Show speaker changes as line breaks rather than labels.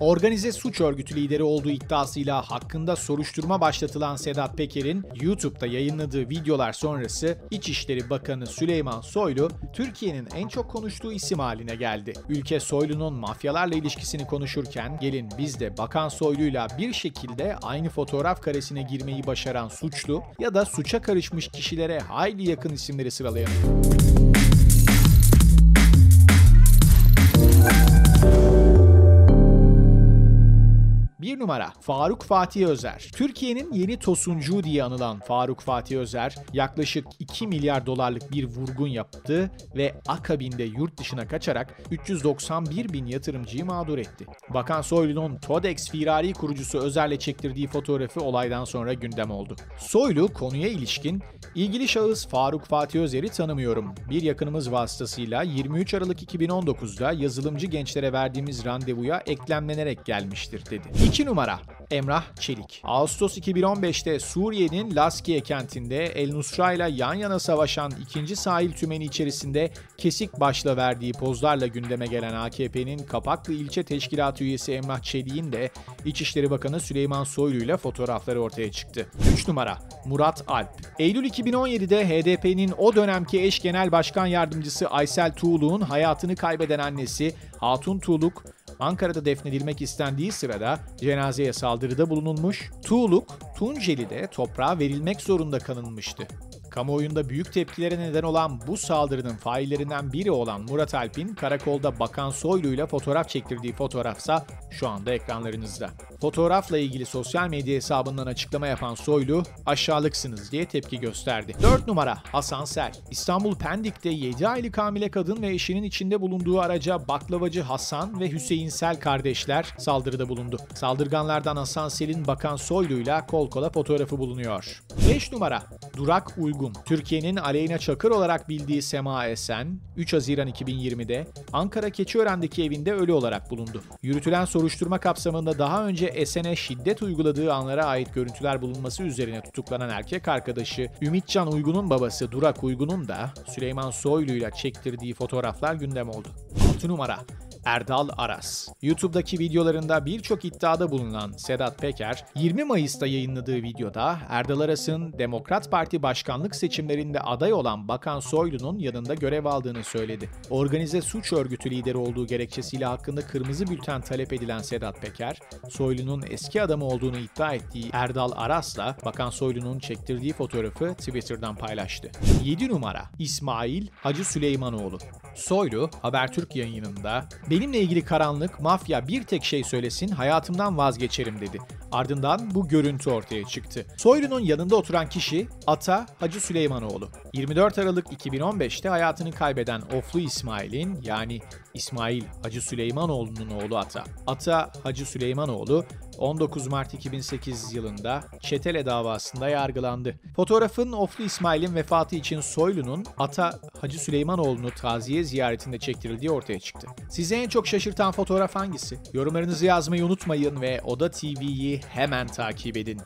Organize suç örgütü lideri olduğu iddiasıyla hakkında soruşturma başlatılan Sedat Peker'in YouTube'da yayınladığı videolar sonrası İçişleri Bakanı Süleyman Soylu, Türkiye'nin en çok konuştuğu isim haline geldi. Ülke Soylu'nun mafyalarla ilişkisini konuşurken gelin biz de Bakan Soylu'yla bir şekilde aynı fotoğraf karesine girmeyi başaran suçlu ya da suça karışmış kişilere hayli yakın isimleri sıralayalım. Numara Faruk Fatih Özer. Türkiye'nin yeni tosuncuğu diye anılan Faruk Fatih Özer yaklaşık 2 milyar dolarlık bir vurgun yaptı ve akabinde yurt dışına kaçarak 391 bin yatırımcıyı mağdur etti. Bakan Soylu'nun Todex firari kurucusu Özer'le çektirdiği fotoğrafı olaydan sonra gündem oldu. Soylu konuya ilişkin ilgili şahıs Faruk Fatih Özer'i tanımıyorum. Bir yakınımız vasıtasıyla 23 Aralık 2019'da yazılımcı gençlere verdiğimiz randevuya eklemlenerek gelmiştir dedi. 2 numara Emrah Çelik. Ağustos 2015'te Suriye'nin Laskiye kentinde El Nusra ile yan yana savaşan ikinci sahil tümeni içerisinde kesik başla verdiği pozlarla gündeme gelen AKP'nin Kapaklı ilçe teşkilatı üyesi Emrah Çelik'in de İçişleri Bakanı Süleyman Soylu ile fotoğrafları ortaya çıktı. 3 numara Murat Alp. Eylül 2017'de HDP'nin o dönemki eş genel başkan yardımcısı Aysel Tuğluk'un hayatını kaybeden annesi Hatun Tuğluk Ankara'da defnedilmek istendiği sırada cenazeye saldırıda bulunulmuş, Tuğluk, Tunceli'de toprağa verilmek zorunda kanılmıştı. Kamuoyunda büyük tepkilere neden olan bu saldırının faillerinden biri olan Murat Alp'in karakolda Bakan Soylu ile fotoğraf çektirdiği fotoğrafsa şu anda ekranlarınızda. Fotoğrafla ilgili sosyal medya hesabından açıklama yapan Soylu, aşağılıksınız diye tepki gösterdi. 4 numara Hasan Sel. İstanbul Pendik'te 7 aylık hamile kadın ve eşinin içinde bulunduğu araca baklavacı Hasan ve Hüseyin Sel kardeşler saldırıda bulundu. Saldırganlardan Hasan Sel'in Bakan Soylu'yla kol kola fotoğrafı bulunuyor. 5 numara Durak Uygun. Türkiye'nin Aleyna Çakır olarak bildiği Sema Esen, 3 Haziran 2020'de Ankara Keçiören'deki evinde ölü olarak bulundu. Yürütülen soruşturma kapsamında daha önce Esen'e şiddet uyguladığı anlara ait görüntüler bulunması üzerine tutuklanan erkek arkadaşı Ümitcan Uygun'un babası Durak Uygun'un da Süleyman Soylu ile çektirdiği fotoğraflar gündem oldu. 6 numara Erdal Aras. YouTube'daki videolarında birçok iddiada bulunan Sedat Peker, 20 Mayıs'ta yayınladığı videoda Erdal Aras'ın Demokrat Parti başkanlık seçimlerinde aday olan Bakan Soylu'nun yanında görev aldığını söyledi. Organize suç örgütü lideri olduğu gerekçesiyle hakkında kırmızı bülten talep edilen Sedat Peker, Soylu'nun eski adamı olduğunu iddia ettiği Erdal Aras'la Bakan Soylu'nun çektirdiği fotoğrafı Twitter'dan paylaştı. 7 numara İsmail Hacı Süleymanoğlu. Soylu Habertürk yayınında Benimle ilgili karanlık, mafya bir tek şey söylesin hayatımdan vazgeçerim dedi. Ardından bu görüntü ortaya çıktı. Soylu'nun yanında oturan kişi Ata Hacı Süleymanoğlu. 24 Aralık 2015'te hayatını kaybeden Oflu İsmail'in yani İsmail Hacı Süleymanoğlu'nun oğlu Ata. Ata Hacı Süleymanoğlu 19 Mart 2008 yılında Çetele davasında yargılandı. Fotoğrafın Oflu İsmail'in vefatı için Soylu'nun Ata Hacı Süleymanoğlu'nu taziye ziyaretinde çektirildiği ortaya çıktı. Size en çok şaşırtan fotoğraf hangisi? Yorumlarınızı yazmayı unutmayın ve Oda TV'yi hemen takip edin.